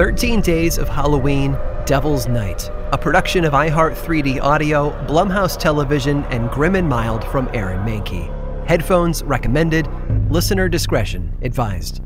13 Days of Halloween, Devil's Night, a production of iHeart 3D Audio, Blumhouse Television, and Grim and Mild from Aaron Mahnke. Headphones recommended. Listener discretion advised.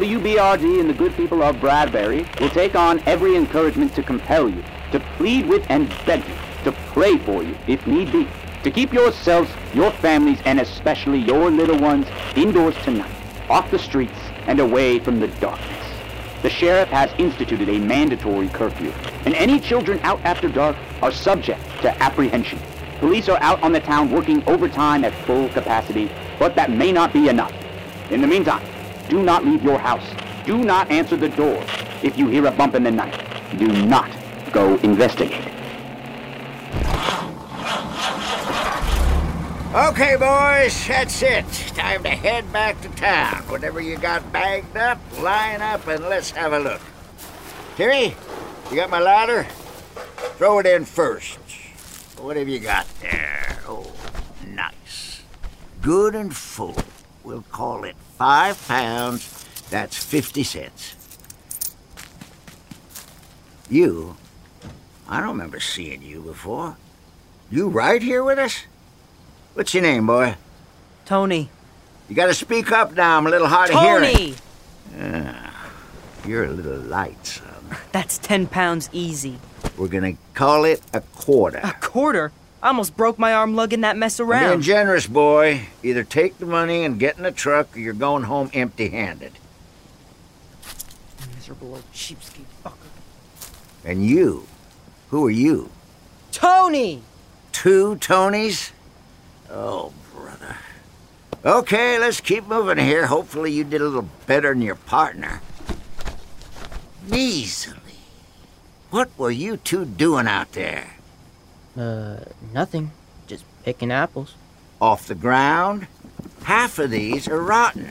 WBRD and the good people of Bradbury will take on every encouragement to compel you, to plead with and beg you, to pray for you, if need be, to keep yourselves, your families, and especially your little ones indoors tonight, off the streets, and away from the darkness. The sheriff has instituted a mandatory curfew, and any children out after dark are subject to apprehension. Police are out on the town working overtime at full capacity, but that may not be enough. In the meantime, do not leave your house. Do not answer the door. If you hear a bump in the night, do not go investigate. Okay, boys, that's it. Time to head back to town. Whatever you got bagged up, line up and let's have a look. Timmy, you got my ladder? Throw it in first. What have you got there? Oh, nice. Good and full. We'll call it five pounds. That's 50 cents. You? I don't remember seeing you before. You right here with us? What's your name, boy? Tony. You gotta speak up now. I'm a little hard of hearing. Tony! Ah, you're a little light, son. That's 10 pounds easy. We're gonna call it a quarter. A quarter? I almost broke my arm lugging that mess I'm being generous, boy. Either take the money and get in the truck, or you're going home empty-handed. Miserable old cheapskate fucker. And you? Who are you? Tony! Two Tonys? Oh, brother. Okay, let's keep moving here. Hopefully you did a little better than your partner. Measly. What were you two doing out there? Uh, nothing. Just picking apples. Off the ground? Half of these are rotten.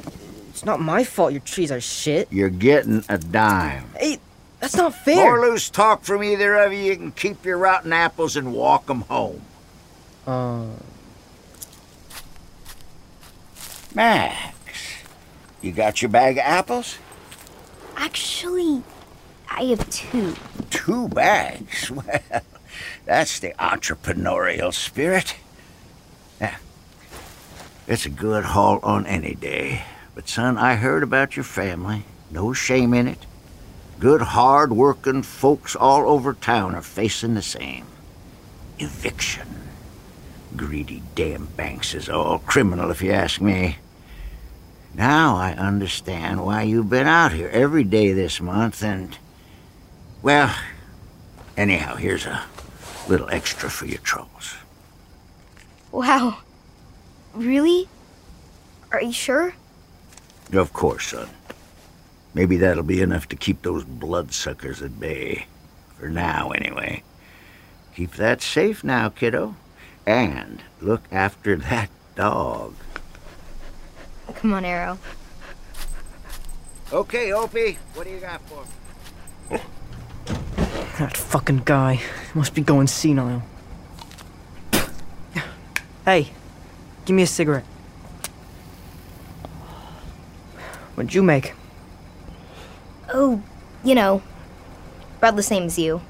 It's not my fault your trees are shit. You're getting a dime. Hey, that's not fair. More fair. loose talk from either of you. You can keep your rotten apples and walk 'em home. Uh, Max, you got your bag of apples? Actually, I have two. Two bags? Well, that's the entrepreneurial spirit. Yeah. It's a good haul on any day. But, son, I heard about your family. No shame in it. Good, hard working folks all over town are facing the same eviction. Greedy damn banks is all criminal, if you ask me. Now I understand why you've been out here every day this month and. Well, Anyhow, here's a little extra for your troubles. Wow. Really? Are you sure? Of course, son. Maybe that'll be enough to keep those bloodsuckers at bay. For now, anyway. Keep that safe now, kiddo. And look after that dog. Come on, Arrow. Okay, Opie, what do you got for me? That fucking guy must be going senile. Hey, give me a cigarette. What'd you make? Oh, you know, about the same as you.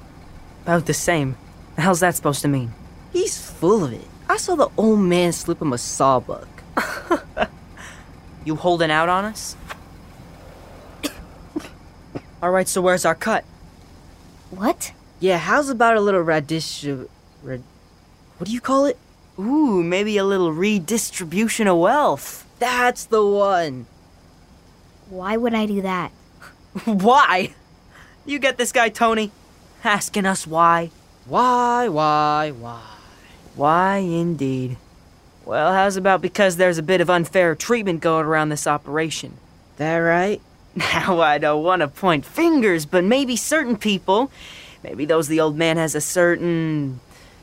About the same. The hell's that supposed to mean? He's full of it. I saw the old man slip him a sawbuck. You holding out on us? Alright, so where's our cut? What? Yeah, how's about a little radish... uh, Rad, what do you call it? Ooh, maybe a little redistribution of wealth. That's the one. Why would I do that? Why? You get this guy, Tony? Asking us why? Why, why, why? Why, indeed. Well, how's about because there's a bit of unfair treatment going around this operation? That right? Now, I don't want to point fingers, but maybe certain people, maybe those the old man has a certain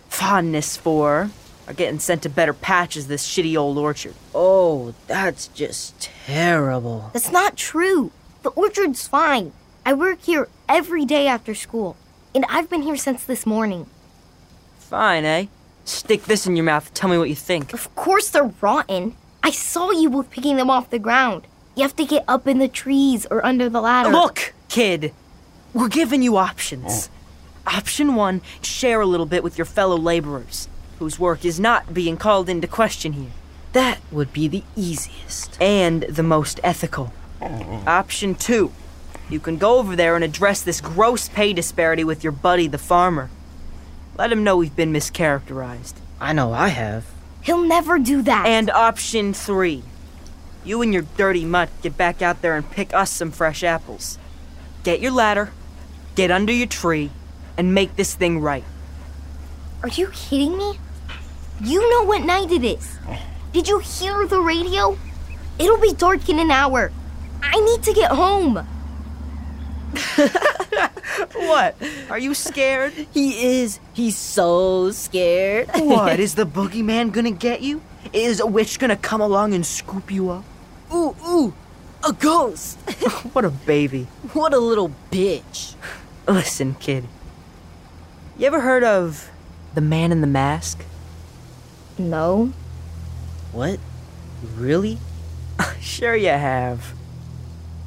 fondness for, are getting sent to better patches this shitty old orchard. Oh, that's just terrible. That's not true. The orchard's fine. I work here every day after school, and I've been here since this morning. Fine, eh? Stick this in your mouth tell me what you think. Of course they're rotten. I saw you both picking them off the ground. You have to get up in the trees or under the ladder. Look, kid, we're giving you options. Oh. Option one share a little bit with your fellow laborers, whose work is not being called into question here, That would be the easiest. and the most ethical. Oh. Option two you can go over there and address this gross pay disparity with your buddy, the farmer. Let him know we've been mischaracterized. I know I have. He'll never do that. And option three you and your dirty mutt get back out there and pick us some fresh apples. Get your ladder, get under your tree, and make this thing right. Are you kidding me? You know what night it is. Did you hear the radio? It'll be dark in an hour. I need to get home. What? Are you scared? He is. He's so scared. what? Is the boogeyman gonna get you? Is a witch gonna come along and scoop you up? Ooh, ooh, a ghost. What a baby. what a little bitch. Listen, kid. You ever heard of the man in the mask? No. What? Really? Sure, you have.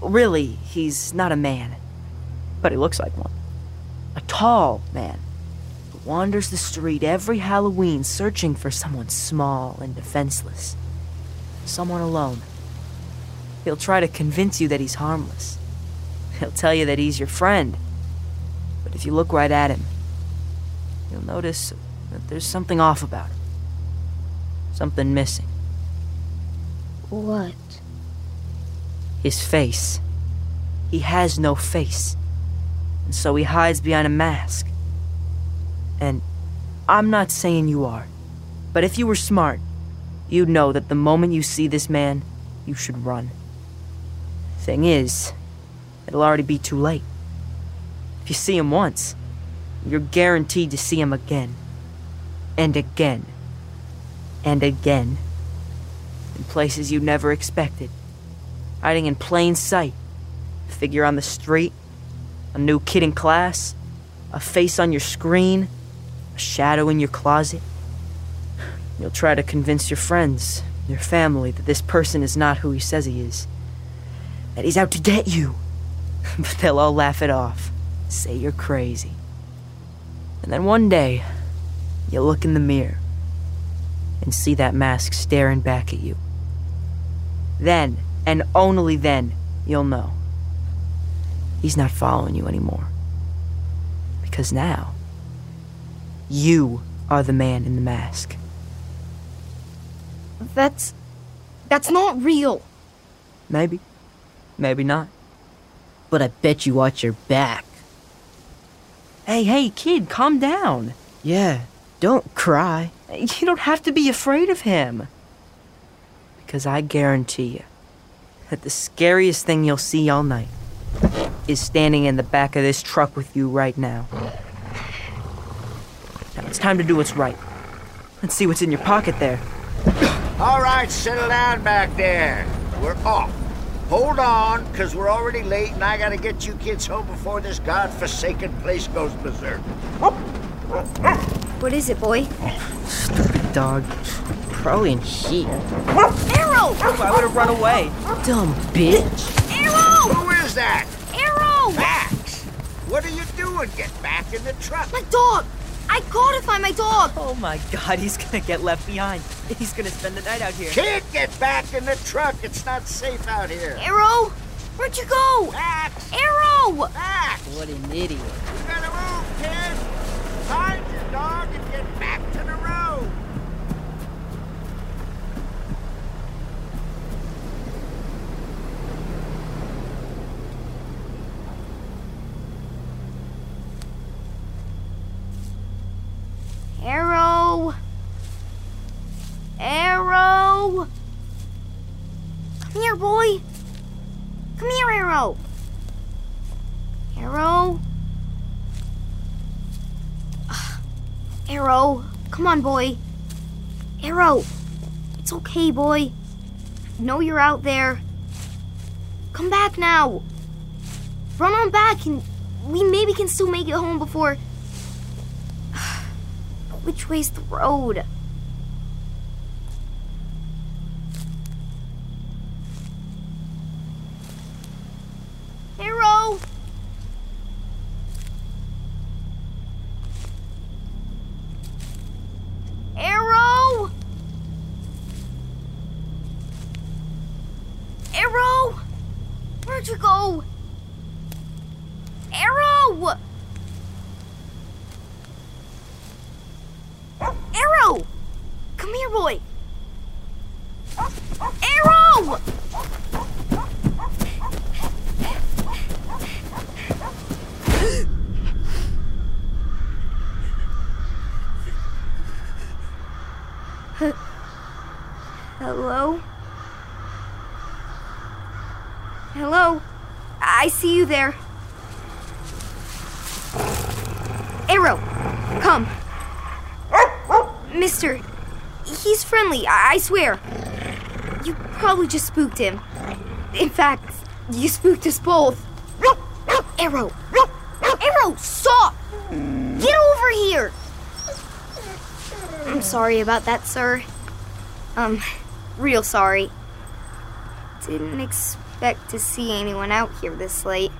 Really, he's not a man, but he looks like one. A tall man who wanders the street every Halloween searching for someone small and defenseless. Someone alone. He'll try to convince you that he's harmless. He'll tell you that he's your friend. But if you look right at him, you'll notice that there's something off about him. Something missing. What? His face. He has no face. And so he hides behind a mask. And I'm not saying you are, but if you were smart, you'd know that the moment you see this man, you should run. Thing is, it'll already be too late. If you see him once, you're guaranteed to see him again. And again. And again. In places you never expected hiding in plain sight. A figure on the street, a new kid in class, a face on your screen, a shadow in your closet. You'll try to convince your friends, your family, that this person is not who he says he is. That he's out to get you. but they'll all laugh it off, say you're crazy. And then one day, you'll look in the mirror and see that mask staring back at you. Then, and only then, you'll know. He's not following you anymore. Because now, you are the man in the mask. That's. That's not real. Maybe. Maybe not. But I bet you watch your back. Hey, hey, kid, calm down. Yeah, don't cry. You don't have to be afraid of him. Because I guarantee you that the scariest thing you'll see all night is standing in the back of this truck with you right now. Now it's time to do what's right. Let's see what's in your pocket there. All right, settle down back there. We're off. Hold on, because we're already late and I gotta get you kids home before this godforsaken place goes berserk. What is it, boy? Stupid dog. Probably in here. Arrow! I would have run away. Dumb bitch. Arrow! Who is that? Arrow! Max! What are you doing? Get back in the truck. My dog! I gotta find my dog! Oh my god, he's gonna get left behind. He's gonna spend the night out here. Kid, get back in the truck. It's not safe out here. Arrow! Where'd you go? Max! Arrow! Max! What an idiot. You gotta move, kid! Find your dog and get back to the road! Arrow! Arrow! Come here, boy! Come here, Arrow! Arrow? Ugh. Arrow, come on, boy. Arrow, it's okay, boy. I know you're out there. Come back now. Run on back and we maybe can still make it home before. Which way's the road? Arrow! Arrow! Arrow! Where'd you go? Arrow! Arrow! Come here, boy! Arrow! Hello? Hello? I see you there. Arrow, come. Mister, he's friendly, I, I swear. You probably just spooked him. In fact, you spooked us both. Arrow! Arrow, stop! Get over here! I'm sorry about that, sir. Um, real sorry. Didn't expect to see anyone out here this late,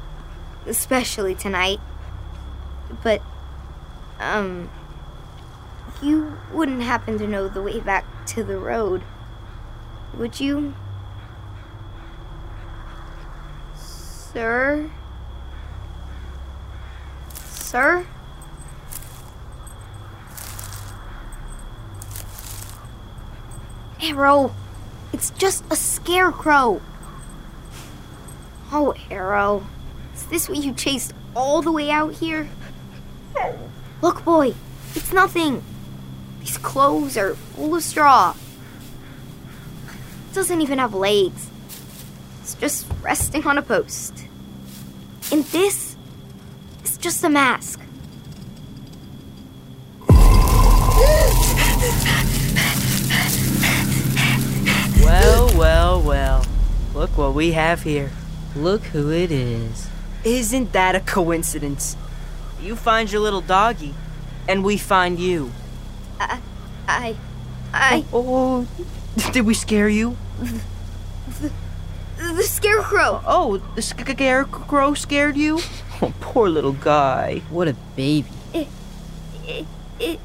especially tonight. But, um, you wouldn't happen to know the way back to the road, would you? Sir? Sir? Arrow, it's just a scarecrow. Oh, Arrow, is this what you chased all the way out here? Look, boy, it's nothing. These clothes are full of straw. It doesn't even have legs. It's just resting on a post. And this is just a mask. Well, well, well. Look what we have here. Look who it is. Isn't that a coincidence? You find your little doggy, and we find you. I, I, I, Oh, oh, oh. did we scare you? the scarecrow. Oh, the scarecrow scared you? Oh, poor little guy. What a baby. It, it, it,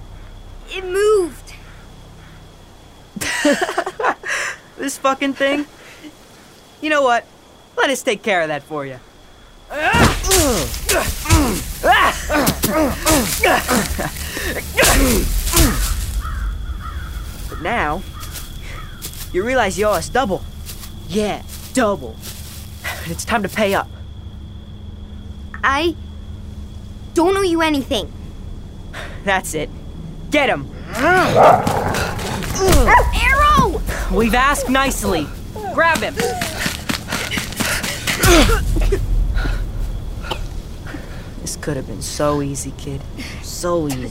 it moved. This fucking thing? You know what? Let us take care of that for you. But now, you realize you owe us double. Yeah, double. It's time to pay up. I, don't owe you anything. That's it. Get him! Arrow! We've asked nicely. Grab him! This could have been so easy, kid. So easy.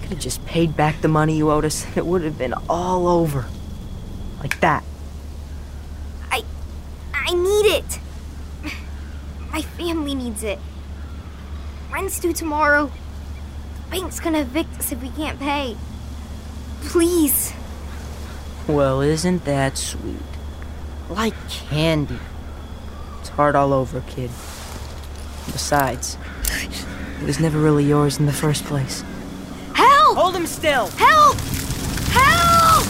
Could have just paid back the money you owed us, and it would have been all over. Like that. I. I need it. My family needs it. Rent's due tomorrow. The bank's gonna evict us if we can't pay. Please. Well, isn't that sweet? Like candy. It's hard all over, kid. Besides, it was never really yours in the first place. Help! Hold him still! Help! Help!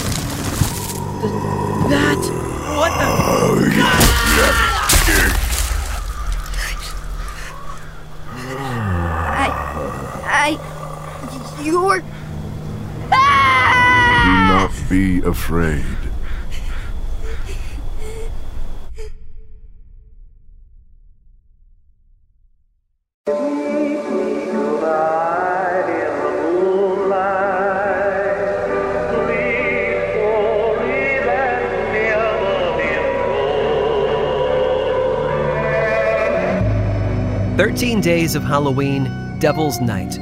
That. What the. I. I. You're. Do Ah! not be afraid. Thirteen Days of Halloween, Devil's Night,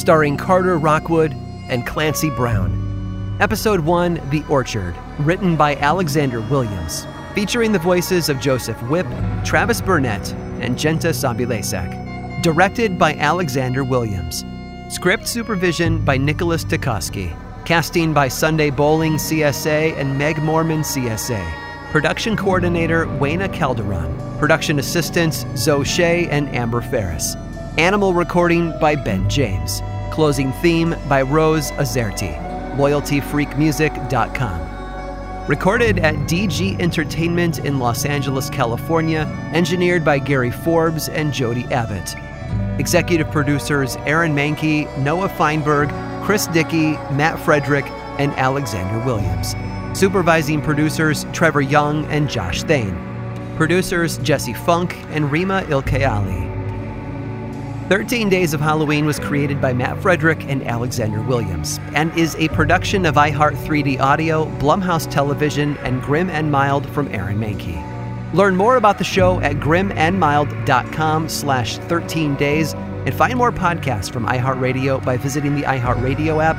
starring Carter Rockwood and Clancy Brown. Episode 1 The Orchard, written by Alexander Williams, featuring the voices of Joseph Whipp, Travis Burnett, and Jenta Sabilesak. Directed by Alexander Williams. Script supervision by Nicholas Tukoski. Casting by Sunday Boling CSA and Meg Morman CSA. Production coordinator Wayna Calderon. Production assistants Zoe Shea and Amber Ferris. Animal recording by Ben James. Closing theme by Rose Azerti. LoyaltyFreakMusic.com. Recorded at DG Entertainment in Los Angeles, California. Engineered by Gary Forbes and Jody Abbott. Executive producers Aaron Mahnke, Noah Feinberg, Chris Dickey, Matt Frederick, and Alexander Williams. Supervising producers Trevor Young and Josh Thane. Producers Jesse Funk and Rima Ilkeali. 13 Days of Halloween was created by Matt Frederick and Alexander Williams and is a production of iHeart 3D Audio, Blumhouse Television, and Grim and Mild from Aaron Mahnke. Learn more about the show at grimandmild.com slash 13 days and find more podcasts from iHeartRadio by visiting the iHeartRadio app,